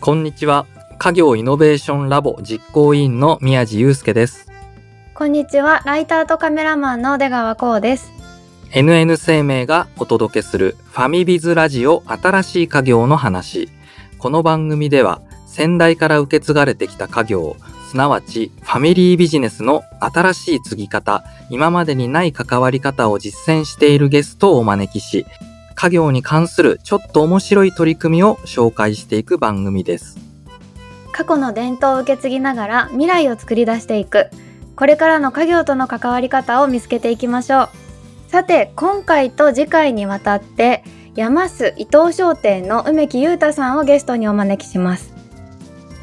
こんにちは。家業イノベーションラボ実行委員の宮地祐介です。こんにちは、ライターとカメラマンの出川光です。NN 生命がお届けするファミビズラジオ新しい家業の話。この番組では先代から受け継がれてきた家業、すなわちファミリービジネスの新しい継ぎ方、今までにない関わり方を実践しているゲストをお招きし、家業に関するちょっと面白い取り組みを紹介していく番組です。過去の伝統を受け継ぎながら未来を作り出していく。これからの家業との関わり方を見つけていきましょう。さて、今回と次回にわたって、山須伊藤商店の梅木裕太さんをゲストにお招きします。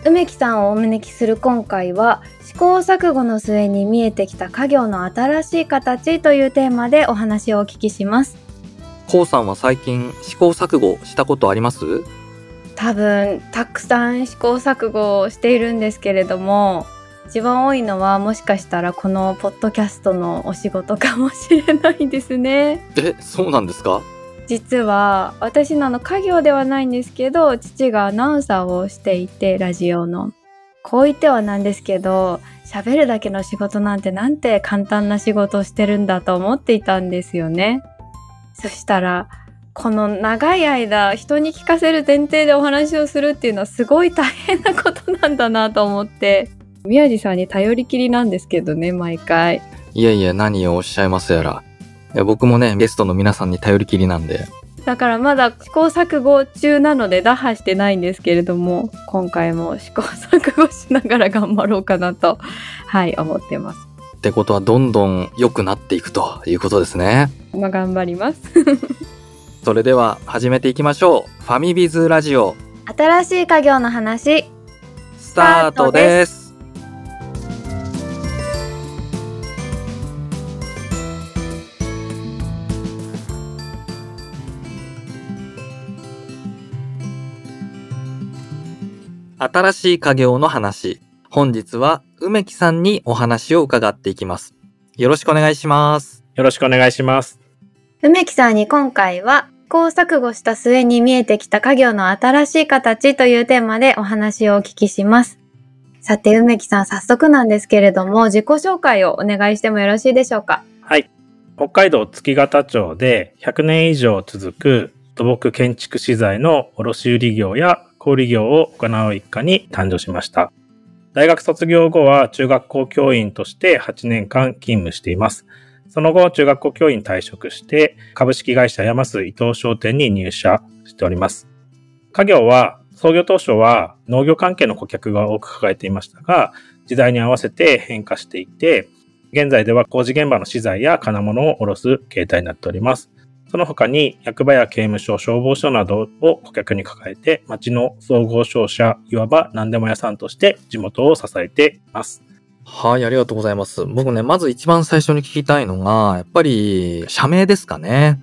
梅木さんをお招きする今回は、試行錯誤の末に見えてきた家業の新しい形というテーマでお話をお聞きします。こうさんは最近試行錯誤したことあります？多分たくさん試行錯誤をしているんですけれども一番多いのはもしかしたらこのポッドキャストのお仕事かもしれないですね。え、そうなんですか？実は私のあの家業ではないんですけど父がアナウンサーをしていてラジオの。こう言ってはなんですけど喋るだけの仕事なんてなんて簡単な仕事をしてるんだと思っていたんですよねそしたらこの長い間人に聞かせる前提でお話をするっていうのはすごい大変なことなんだなと思って宮地さんに頼りきりなんですけどね毎回いやいや、何をおっしゃいますやら。いや僕もね、ゲストの皆さんに頼りきりなんで。だからまだ試行錯誤中なので打破してないんですけれども今回も試行錯誤しながら頑張ろうかなとはい思ってますってことは、どんどん良くなっていくということですね。まあ頑張ります それでは、始めていきましょう。ファミビズラジオ、新しい家業の話スタートです。新しい家業の話。本日は梅木さんにお話を伺っていきます。よろしくお願いします。よろしくお願いします。梅木さんに今回は試行錯誤した末に見えてきた家業の新しい形というテーマでお話をお聞きします。さて梅木さん早速なんですけれども自己紹介をお願いしてもよろしいでしょうか？はい。北海道月形町で100年以上続く土木建築資材の卸売業や小売業を行う一家に誕生しました。大学卒業後は中学校教員として8年間勤務しています。その後、中学校教員退職して、株式会社山須伊藤商店に入社しております。家業は、創業当初は農業関係の顧客が多く抱えていましたが、時代に合わせて変化していて、現在では工事現場の資材や金物を卸す形態になっております。その他に役場や刑務所、消防署などを顧客に抱えて、町の総合商社、いわば何でも屋さんとして地元を支えています。はい、ありがとうございます。僕ね、まず一番最初に聞きたいのが、やっぱり、社名ですかね。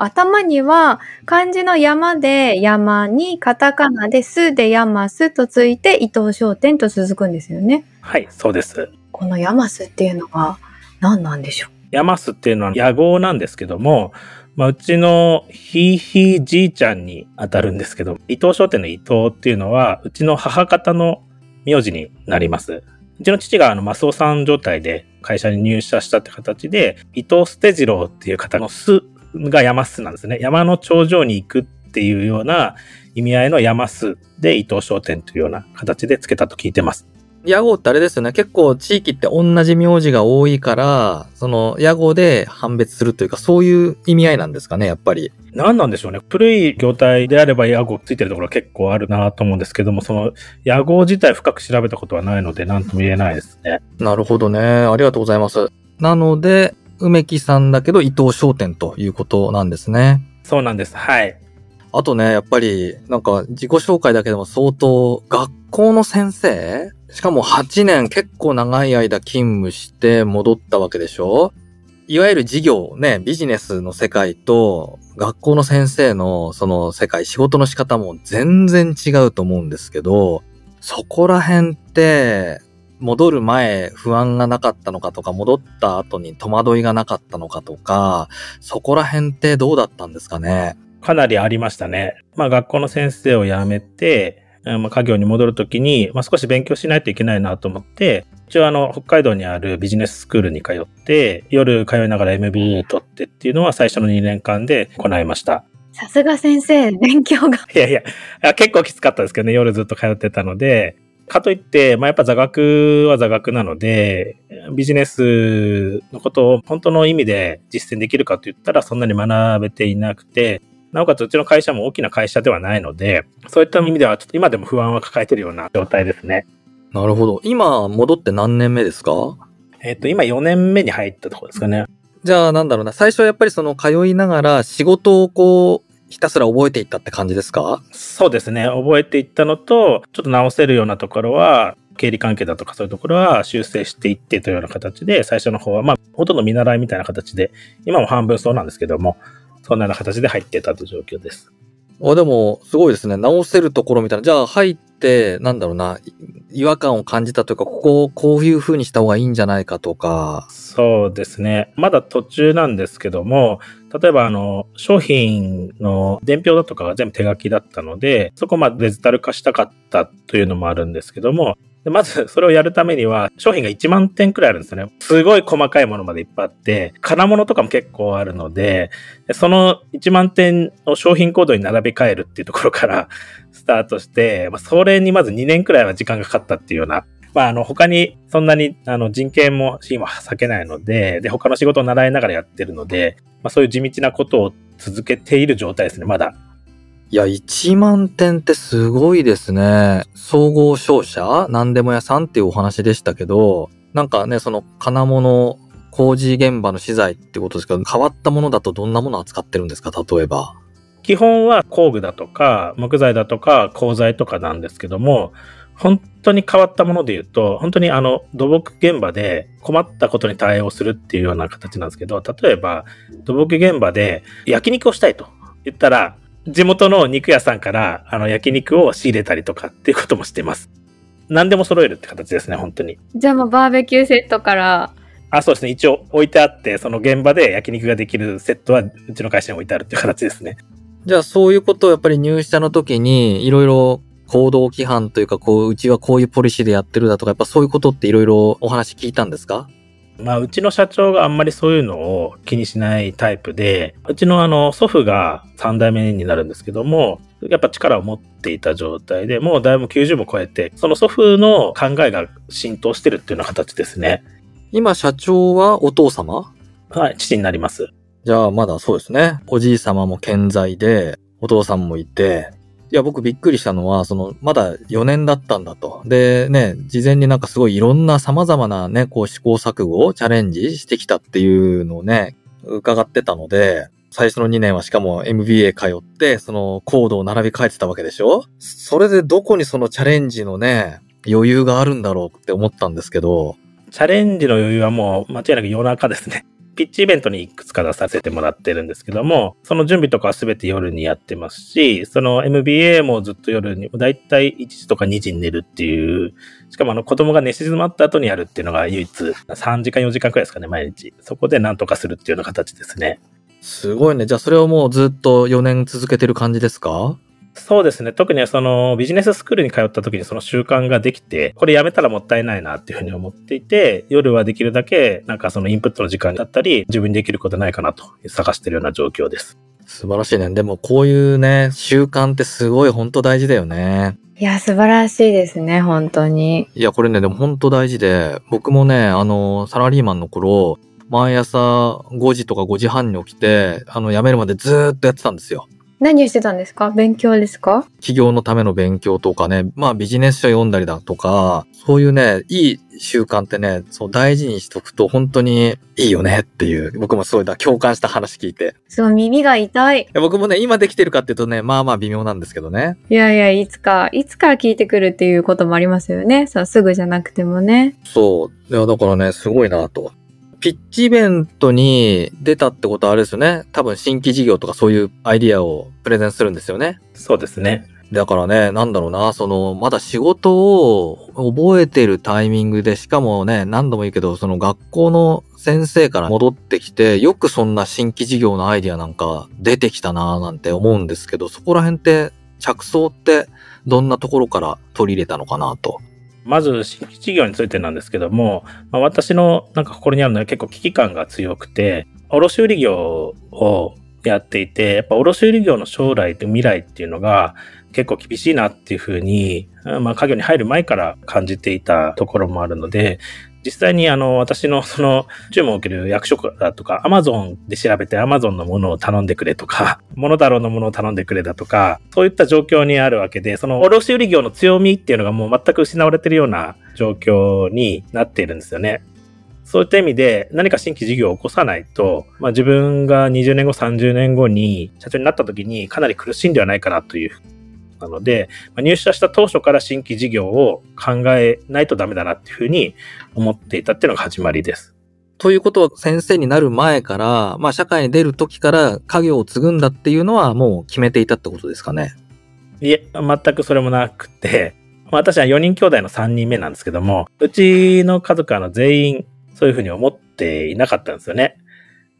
頭には漢字の山で山にカタカナでスで山スとついて伊藤商店と続くんですよね。はい、そうです。この山スっていうのは何なんでしょう？山須っていうのは野号なんですけども、まあ、うちのひいひいじいちゃんに当たるんですけど、伊藤商店の伊藤っていうのは、うちの母方の名字になります。うちの父があの、マスオさん状態で会社に入社したって形で、伊藤捨て次郎っていう方の巣が山須なんですね。山の頂上に行くっていうような意味合いの山須で伊藤商店というような形で付けたと聞いてます。屋号ってあれですよね。結構地域って同じ名字が多いから、その屋号で判別するというか、そういう意味合いなんですかね、やっぱり。何なんでしょうね。古い業態であれば屋号ついてるところ結構あるなと思うんですけども、その屋号自体深く調べたことはないので何とも言えないですね。なるほどね。ありがとうございます。なので、梅木さんだけど伊藤商店ということなんですね。そうなんです。はい。あとね、やっぱり、なんか自己紹介だけでも相当、学校の先生？しかも8年結構長い間勤務して戻ったわけでしょ？いわゆる事業ね、ビジネスの世界と学校の先生のその世界、仕事の仕方も全然違うと思うんですけど、そこら辺って、戻る前不安がなかったのかとか、戻った後に戸惑いがなかったのかとか、そこら辺ってどうだったんですかね？かなりありましたね。まあ学校の先生を辞めて、まあ、家業に戻るときに、まあ、少し勉強しないといけないなと思って、一応あの、北海道にあるビジネススクールに通って、夜通いながら MBA 取ってっていうのは最初の2年間で行いました。さすが先生、勉強が。いやいや、結構きつかったですけどね、夜ずっと通ってたので、かといって、まあ、やっぱ座学は座学なので、ビジネスのことを本当の意味で実践できるかと言ったらそんなに学べていなくて、なおかつうちの会社も大きな会社ではないので、そういった意味ではちょっと今でも不安は抱えているような状態ですね。なるほど。今戻って何年目ですか？えっ、と、今4年目に入ったところですかね。じゃあなんだろうな。最初はやっぱりその通いながら仕事をこう、ひたすら覚えていったって感じですか？そうですね。覚えていったのと、ちょっと直せるようなところは、経理関係だとかそういうところは修正していってというような形で、最初の方は、まあ、ほとんど見習いみたいな形で、今も半分そうなんですけども、そんなような形で入ってたという状況です。あ、でも、すごいですね。直せるところみたいな。じゃあ、入って、なんだろうな、違和感を感じたというか、ここをこういう風にした方がいいんじゃないかとか。そうですね。まだ途中なんですけども、例えば、あの、商品の伝票だとかが全部手書きだったので、そこまでデジタル化したかったというのもあるんですけども、でまずそれをやるためには商品が1万点くらいあるんですよね。すごい細かいものまでいっぱいあって、金物とかも結構あるので、その1万点を商品コードに並べ替えるっていうところからスタートして、まあ、それにまず2年くらいは時間がかかったっていうようなまあ、あの、他にそんなに、あの、人権もシーンは避けないので、で、他の仕事を習いながらやってるので、まあ、そういう地道なことを続けている状態ですね、まだ。いや、1万点ってすごいですね。総合商社？何でも屋さんっていうお話でしたけど、なんかね、その金物、工事現場の資材ってことですけど、変わったものだとどんなものを扱ってるんですか？例えば。基本は工具だとか、木材だとか、鋼材とかなんですけども、本当に変わったもので言うと、本当にあの、土木現場で困ったことに対応するっていうような形なんですけど、例えば、土木現場で焼肉をしたいと言ったら、地元の肉屋さんからあの焼肉を仕入れたりとかっていうこともしてます。何でも揃えるって形ですね、本当に。じゃあもうバーベキューセットから。あ、そうですね。一応置いてあって、その現場で焼肉ができるセットはうちの会社に置いてあるっていう形ですね。じゃあそういうことをやっぱり入社の時にいろいろ行動規範というか、こう、うちはこういうポリシーでやってるだとか、やっぱそういうことっていろいろお話聞いたんですか？まあ、うちの社長があんまりそういうのを気にしないタイプで、うちのあの、祖父が3代目になるんですけども、やっぱ力を持っていた状態で、もうだいぶ90も超えて、その祖父の考えが浸透してるっていうような形ですね。今、社長はお父様？はい、父になります。じゃあ、まだそうですね。おじい様も健在で、お父さんもいて、いや、僕びっくりしたのは、その、まだ4年だったんだと。で、ね、事前になんかすごいいろんな様々なね、こう試行錯誤をチャレンジしてきたっていうのをね、伺ってたので、最初の2年はしかも MBA 通って、そのコードを並び替えてたわけでしょ？それでどこにそのチャレンジのね、余裕があるんだろうって思ったんですけど。チャレンジの余裕はもう間違いなく夜中ですね。ピッチイベントにいくつか出させてもらってるんですけども、その準備とかは全て夜にやってますし、その MBA もずっと夜に、だいたい1時とか2時に寝るっていう、しかもあの子供が寝静まった後にやるっていうのが唯一3時間4時間くらいですかね、毎日。そこでなんとかするっていうような形ですね。すごいね。じゃあそれをもうずっと4年続けてる感じですか？そうですね。特にそのビジネススクールに通った時にその習慣ができて、これやめたらもったいないなっていうふうに思っていて、夜はできるだけなんかそのインプットの時間だったり、自分にできることないかなと探してるような状況です。素晴らしいね。でもこういうね、習慣ってすごい本当大事だよね。いや、素晴らしいですね、本当に。いや、これね、でも本当大事で、僕もね、あの、サラリーマンの頃、毎朝5時とか5時半に起きて、あの、辞めるまでずーっとやってたんですよ。何をしてたんですか？勉強ですか？企業のための勉強とかね、まあビジネス書読んだりだとか、そういうね、いい習慣ってね、そう大事にしとくと本当にいいよねっていう、僕もすごいだ、共感した話聞いて。そう、耳が痛い。僕もね、今できてるかっていうとね、まあまあ微妙なんですけどね。いやいや、いつか、いつか聞いてくるっていうこともありますよね。そう、すぐじゃなくてもね。そう。いや、だからね、すごいなと。ピッチイベントに出たってことはあれですよね。多分新規事業とかそういうアイディアをプレゼンするんですよね。そうですね。だからね、なんだろうな、その、まだ仕事を覚えてるタイミングで、しかもね、何度も言うけど、その学校の先生から戻ってきて、よくそんな新規事業のアイディアなんか出てきたなぁなんて思うんですけど、そこら辺って着想ってどんなところから取り入れたのかなと。まず、新規事業についてなんですけども、まあ、私のなんか心にあるのは結構危機感が強くて、卸売業をやっていて、やっぱ卸売業の将来と未来っていうのが結構厳しいなっていうふうに、まあ、家業に入る前から感じていたところもあるので、実際にあの、私の その、注文を受ける役職だとか、アマゾンで調べてアマゾンのものを頼んでくれとか、モノタロウのものを頼んでくれだとか、そういった状況にあるわけで、その卸売業の強みっていうのがもう全く失われてるような状況になっているんですよね。そういった意味で何か新規事業を起こさないと、まあ自分が20年後、30年後に社長になった時にかなり苦しいんではないかなというなので、まあ、入社した当初から新規事業を考えないとダメだなっていうふうに思っていたっていうのが始まりです。ということは先生になる前から、まあ社会に出る時から家業を継ぐんだっていうのはもう決めていたってことですかねいえ、全くそれもなくて、私は4人兄弟の3人目なんですけども、うちの家族は全員そういうふうに思っていなかったんですよね。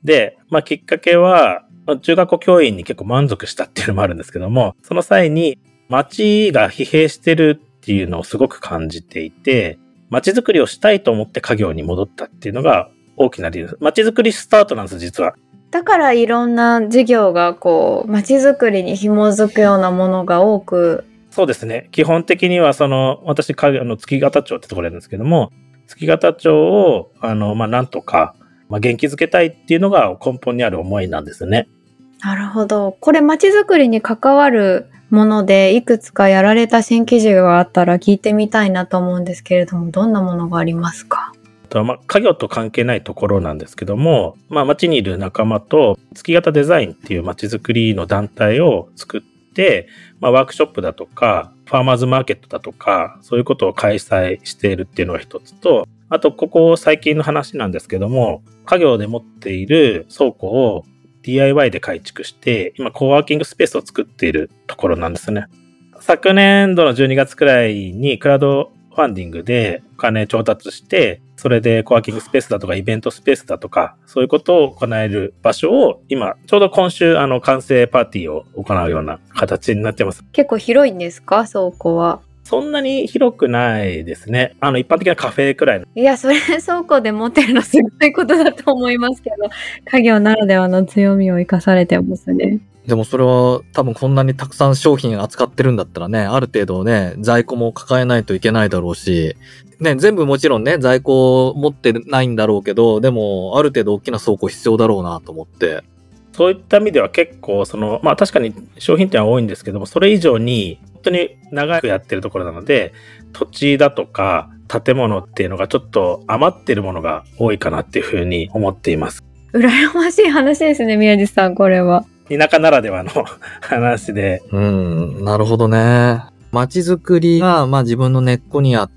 で、まあきっかけは、中学校教員に結構満足したっていうのもあるんですけども、その際に街が疲弊してるっていうのをすごく感じていて、街づくりをしたいと思って家業に戻ったっていうのが大きな理由です。街づくりスタートなんです、実は。だからいろんな事業がこう、街づくりに紐づくようなものが多く。そうですね。基本的にはその、私、あの、月形町ってところなんですけども、月形町を、あの、まあ、なんとか、まあ、元気づけたいっていうのが根本にある思いなんですね。なるほど。これ街づくりに関わるものでいくつかやられた新記事があったら聞いてみたいなと思うんですけれども、どんなものがありますか？まあ、家業と関係ないところなんですけども、まあ、街にいる仲間と月型デザインっていう街づくりの団体を作って、まあ、ワークショップだとか、ファーマーズマーケットだとか、そういうことを開催しているっていうのが一つと、あと、ここ最近の話なんですけども、家業で持っている倉庫を DIY で改築して、今、コワーキングスペースを作っているところなんですね。昨年度の12月くらいにクラウドファンディングでお金調達して、それでコワーキングスペースだとかイベントスペースだとか、そういうことを行える場所を今、ちょうど今週、あの、完成パーティーを行うような形になってます。結構広いんですか？倉庫は。そんなに広くないですね。あの、一般的なカフェくらいの。いや、それ倉庫で持ってるのすごいことだと思いますけど、家業ならではの強みを生かされてますね。でもそれは多分こんなにたくさん商品扱ってるんだったらね、ある程度ね、在庫も抱えないといけないだろうし、ね、全部もちろんね、在庫持ってないんだろうけど、でもある程度大きな倉庫必要だろうなと思って。そういった意味では結構、その、まあ確かに商品店は多いんですけども、それ以上に本当に長くやってるところなので、土地だとか建物っていうのがちょっと余ってるものが多いかなっていうふうに思っています。羨ましい話ですね、宮地さん、これは。田舎ならではの 話で。うん、なるほどね。街づくりが、まあ自分の根っこにあっ、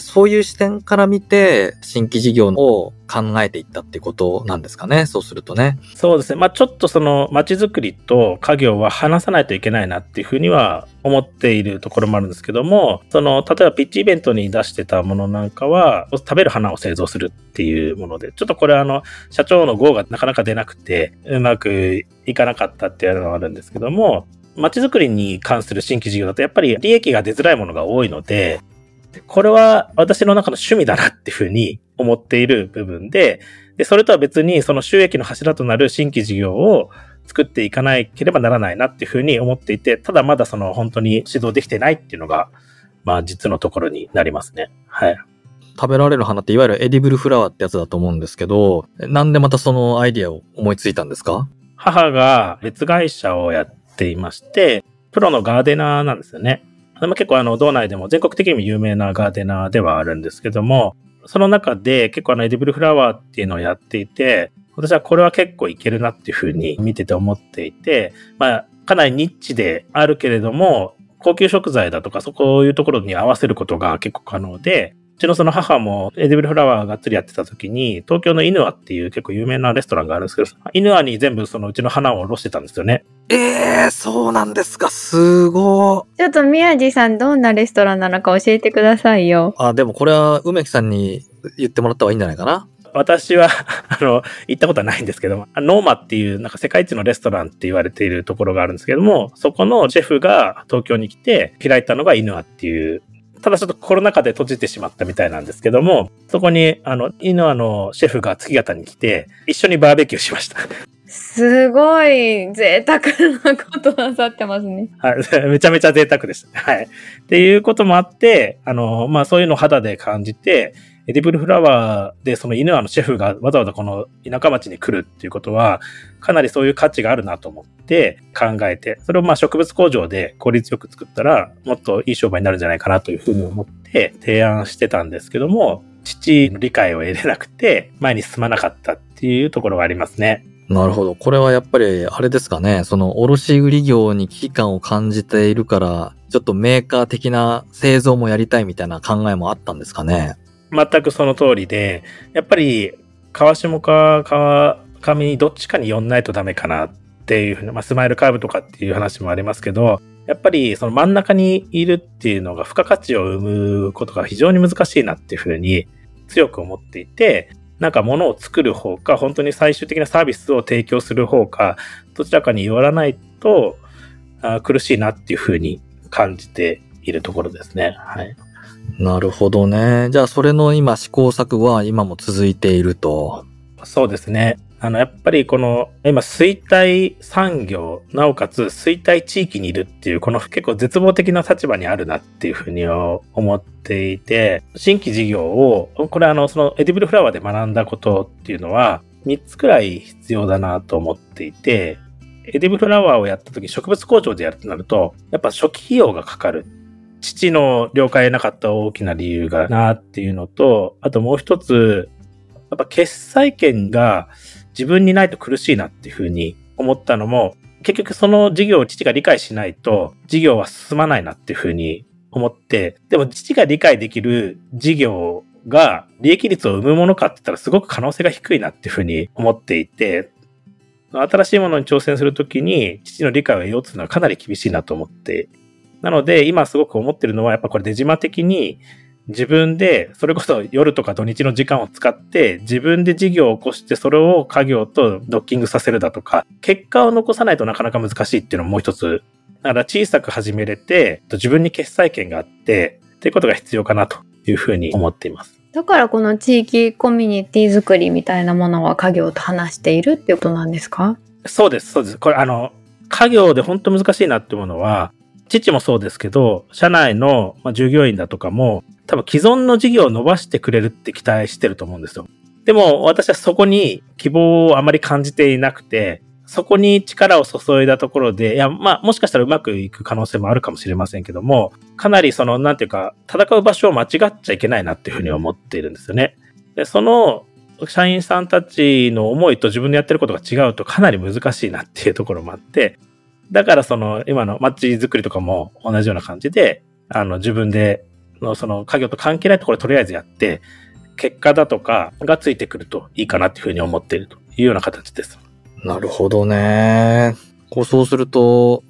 そういう視点から見て、新規事業を考えていったってことなんですかね？そうするとね。そうですね。まあちょっとその街づくりと家業は話さないといけないなっていうふうには思っているところもあるんですけども、その、例えばピッチイベントに出してたものなんかは、食べる花を製造するっていうもので、ちょっとこれあの、社長の GO がなかなか出なくて、うまくいかなかったっていうのがあるんですけども、街づくりに関する新規事業だとやっぱり利益が出づらいものが多いので、これは私の中の趣味だなっていうふうに思っている部分で、で、それとは別にその収益の柱となる新規事業を作っていかなければならないなっていうふうに思っていて、ただまだその本当に始動できてないっていうのが、まあ実のところになりますね。はい。食べられる花っていわゆるエディブルフラワーってやつだと思うんですけど、なんでまたそのアイディアを思いついたんですか？母が別会社をやっていまして、プロのガーデナーなんですよね。結構あの、道内でも全国的にも有名なガーデナーではあるんですけども、その中で結構あの、エディブルフラワーっていうのをやっていて、私はこれは結構いけるなっていうふうに見てて思っていて、まあ、かなりニッチであるけれども、高級食材だとか、そういうところに合わせることが結構可能で、ちのその母もエディブルフラワーがっつりやってた時に、東京のイヌアっていう結構有名なレストランがあるんですけど、イヌアに全部そのうちの花をおろしてたんですよね。ええー、そうなんですか。すごちょっと宮地さんどんなレストランなのか教えてくださいよ。あ、でもこれは梅木さんに言ってもらった方がいいんじゃないかな。私は、あの、行ったことはないんですけども、ノーマっていうなんか世界一のレストランって言われているところがあるんですけども、そこのシェフが東京に来て開いたのがイヌアっていうただちょっとコロナ禍で閉じてしまったみたいなんですけども、そこに、あの、イヌアのシェフが月形に来て、一緒にバーベキューしました。すごい贅沢なことなさってますね。はい。めちゃめちゃ贅沢でした。はい。っていうこともあって、あの、まあそういうのを肌で感じて、エディブルフラワーでそのイヌアのシェフがわざわざこの田舎町に来るっていうことは、かなりそういう価値があるなと思って考えて、それをまあ植物工場で効率よく作ったら、もっといい商売になるんじゃないかなというふうに思って提案してたんですけども、父の理解を得れなくて、前に進まなかったっていうところがありますね。なるほど。これはやっぱり、あれですかね。その、卸売業に危機感を感じているから、ちょっとメーカー的な製造もやりたいみたいな考えもあったんですかね。全くその通りで、やっぱり、川下か川上にどっちかに寄んないとダメかなっていうふうに、まあ、スマイルカーブとかっていう話もありますけど、やっぱりその真ん中にいるっていうのが付加価値を生むことが非常に難しいなっていうふうに強く思っていて、なんか物を作る方か、本当に最終的なサービスを提供する方か、どちらかによらないと苦しいなっていうふうに感じているところですね。はい。なるほどね。じゃあそれの今試行錯誤は今も続いていると。そうですね。あの、やっぱりこの、今、衰退産業、なおかつ衰退地域にいるっていう、この結構絶望的な立場にあるなっていうふうに思っていて、新規事業を、これあの、そのエディブルフラワーで学んだことっていうのは、3つくらい必要だなと思っていて、エディブルフラワーをやった時植物工場でやるとなると、やっぱ初期費用がかかる。父の了解なかった大きな理由がなっていうのと、あともう一つ、やっぱ決裁権が自分にないと苦しいなっていうふうに思ったのも、結局その事業を父が理解しないと事業は進まないなっていうふうに思って、でも父が理解できる事業が利益率を生むものかって言ったらすごく可能性が低いなっていうふうに思っていて、新しいものに挑戦するときに父の理解を得ようというのはかなり厳しいなと思って。なので今すごく思ってるのはやっぱこれ出島的に自分で、それこそ夜とか土日の時間を使って、自分で事業を起こして、それを家業とドッキングさせるだとか、結果を残さないとなかなか難しいっていうのももう一つ。だから小さく始めれて、自分に決済権があって、っていうことが必要かなというふうに思っています。だからこの地域コミュニティ作りみたいなものは家業と話しているっていうことなんですか？そうです、そうです。これあの、家業で本当難しいなってものは、父もそうですけど、社内の従業員だとかも、多分既存の事業を伸ばしてくれるって期待してると思うんですよ。でも私はそこに希望をあまり感じていなくて、そこに力を注いだところで、いや、まあ、もしかしたらうまくいく可能性もあるかもしれませんけども、かなりその、なんていうか、戦う場所を間違っちゃいけないなっていうふうに思っているんですよね。で、その、社員さんたちの思いと自分のやってることが違うとかなり難しいなっていうところもあって、だからその、今のマッチ作りとかも同じような感じで、あの、自分でのその家業と関係ないところとりあえずやって、結果だとかがついてくるといいかなっていうふうに思っているというような形です。なるほどね。こうそうすると、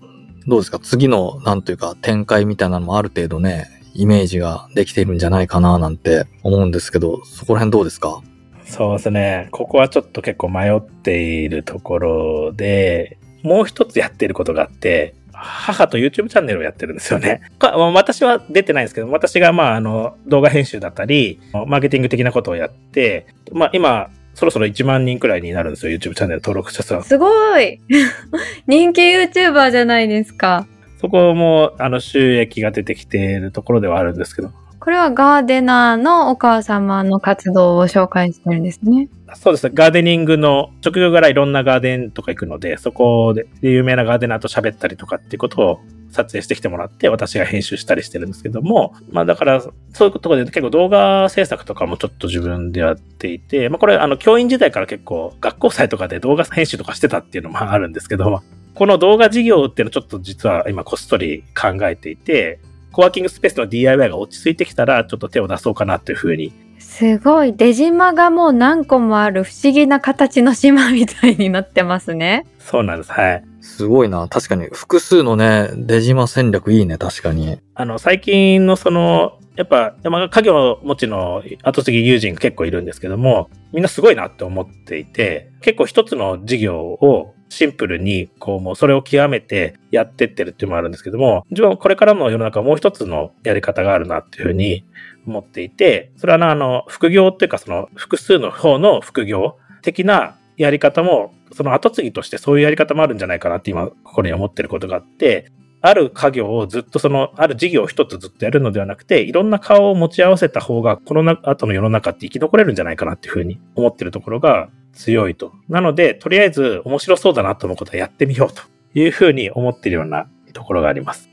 どうですか？次の、なんというか、展開みたいなのもある程度ね、イメージができているんじゃないかななんて思うんですけど、そこら辺どうですか？そうですね。ここはちょっと結構迷っているところで、もう一つやっていることがあって、母と YouTube チャンネルをやってるんですよね。私は出てないんですけど、私がまあ、あの、動画編集だったり、マーケティング的なことをやって、まあ今、そろそろ1万人くらいになるんですよ、YouTube チャンネル登録者数は。すごい 人気 YouTuber じゃないですか。そこも、あの、収益が出てきているところではあるんですけど。これはガーデナーのお母様の活動を紹介してるんですね。そうですね。ガーデニングの職業柄いろんなガーデンとか行くので、そこで有名なガーデナーと喋ったりとかっていうことを撮影してきてもらって、私が編集したりしてるんですけども、まあだから、そういうところで結構動画制作とかもちょっと自分でやっていて、まあこれあの教員時代から結構学校祭とかで動画編集とかしてたっていうのもあるんですけど、この動画事業っていうのをちょっと実は今こっそり考えていて、コワーキングスペースの DIY が落ち着いてきたら、ちょっと手を出そうかなというふうにすごい。出島がもう何個もある不思議な形の島みたいになってますね。そうなんです。はい。すごいな。確かに複数のね、出島戦略いいね、確かに。あの、最近のその、やっぱ、まあ、家業持ちの後継ぎ友人結構いるんですけども、みんなすごいなって思っていて、結構一つの事業をシンプルに、こう、もうそれを極めてやってってるっていうのもあるんですけども、自分はこれからの世の中はもう一つのやり方があるなっていうふうに思っていて、それはあの、副業っていうかその複数の方の副業的なやり方も、その後継ぎとしてそういうやり方もあるんじゃないかなって今、ここに思ってることがあって、ある家業をずっとその、ある事業を一つずっとやるのではなくて、いろんな顔を持ち合わせた方が、この後の世の中って生き残れるんじゃないかなっていうふうに思ってるところが強いと。なので、とりあえず面白そうだなと思うことはやってみようというふうに思ってるようなところがあります。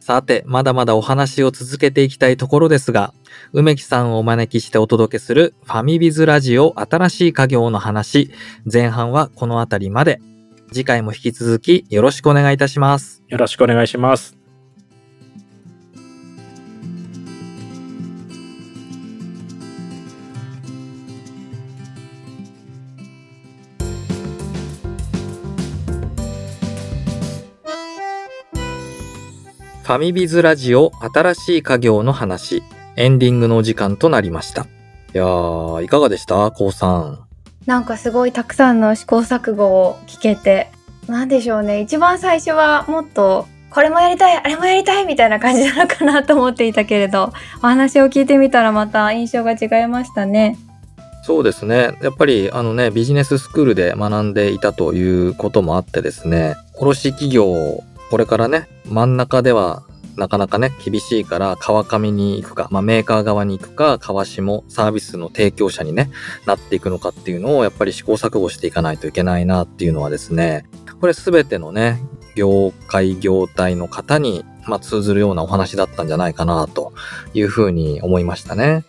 さて、まだまだお話を続けていきたいところですが、梅木さんをお招きしてお届けするファミビズラジオ新しい家業の話、前半はこの辺りまで。次回も引き続きよろしくお願いいたします。よろしくお願いします。ファミビズラジオ新しい家業の話、エンディングの時間となりました。いやー、いかがでした？こうさん。なんかすごいたくさんの試行錯誤を聞けて、なんでしょうね。一番最初はもっと、これもやりたい、あれもやりたいみたいな感じなのかなと思っていたけれど、お話を聞いてみたらまた印象が違いましたね。そうですね。やっぱりあのね、ビジネススクールで学んでいたということもあってですね、卸企業これからね、真ん中ではなかなかね、厳しいから川上に行くか、まあメーカー側に行くか、川下サービスの提供者にね、なっていくのかっていうのをやっぱり試行錯誤していかないといけないなっていうのはですね、これすべてのね、業界業態の方に、まあ、通ずるようなお話だったんじゃないかなというふうに思いましたね。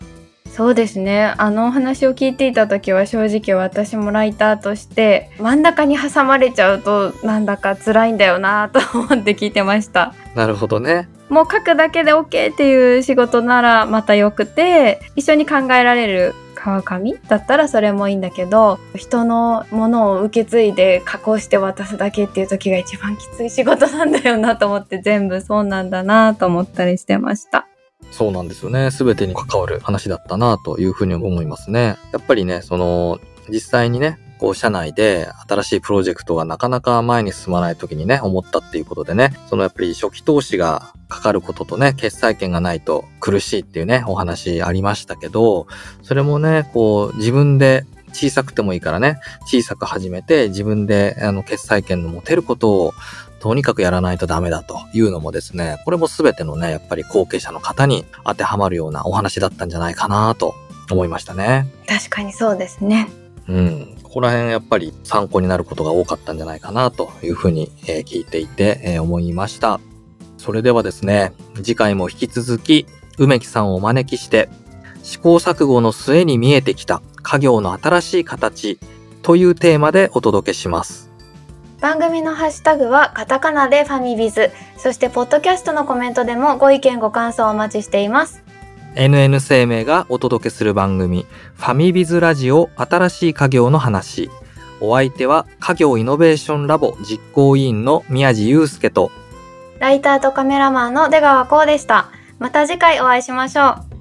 そうですね。あのお話を聞いていた時は正直私もライターとして真ん中に挟まれちゃうとなんだか辛いんだよなと思って聞いてました。なるほどね。もう書くだけで OK っていう仕事ならまた良くて一緒に考えられる川上だったらそれもいいんだけど人のものを受け継いで加工して渡すだけっていう時が一番きつい仕事なんだよなと思って全部そうなんだなと思ったりしてました。そうなんですよね。すべてに関わる話だったなというふうに思いますね。やっぱりね、その、実際にね、こう、社内で新しいプロジェクトがなかなか前に進まない時にね、思ったっていうことでね、そのやっぱり初期投資がかかることとね、決済権がないと苦しいっていうね、お話ありましたけど、それもね、こう、自分で小さくてもいいからね、小さく始めて自分であの決済権の持てることをとにかくやらないとダメだというのもですね、これも全てのね、やっぱり後継者の方に当てはまるようなお話だったんじゃないかなと思いましたね。確かにそうですね。うん。ここら辺やっぱり参考になることが多かったんじゃないかなというふうに、えー、聞いていて、えー、思いました。それではですね、次回も引き続き、梅木さんをお招きして、試行錯誤の末に見えてきた家業の新しい形というテーマでお届けします。番組のハッシュタグはカタカナでファミビズ、そしてポッドキャストのコメントでもご意見ご感想をお待ちしています。NN 生命がお届けする番組、ファミビズラジオ新しい家業の話。お相手は家業イノベーションラボ実行委員の宮地祐介と、ライターとカメラマンの出川光でした。また次回お会いしましょう。